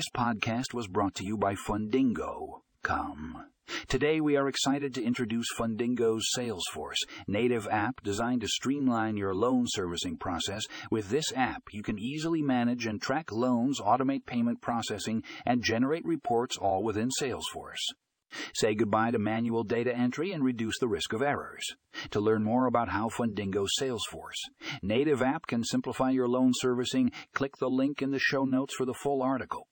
This podcast was brought to you by Fundingo.com. Today we are excited to introduce Fundingo's Salesforce, native app designed to streamline your loan servicing process. With this app, you can easily manage and track loans, automate payment processing, and generate reports all within Salesforce. Say goodbye to manual data entry and reduce the risk of errors. To learn more about how Fundingo Salesforce native app can simplify your loan servicing, click the link in the show notes for the full article.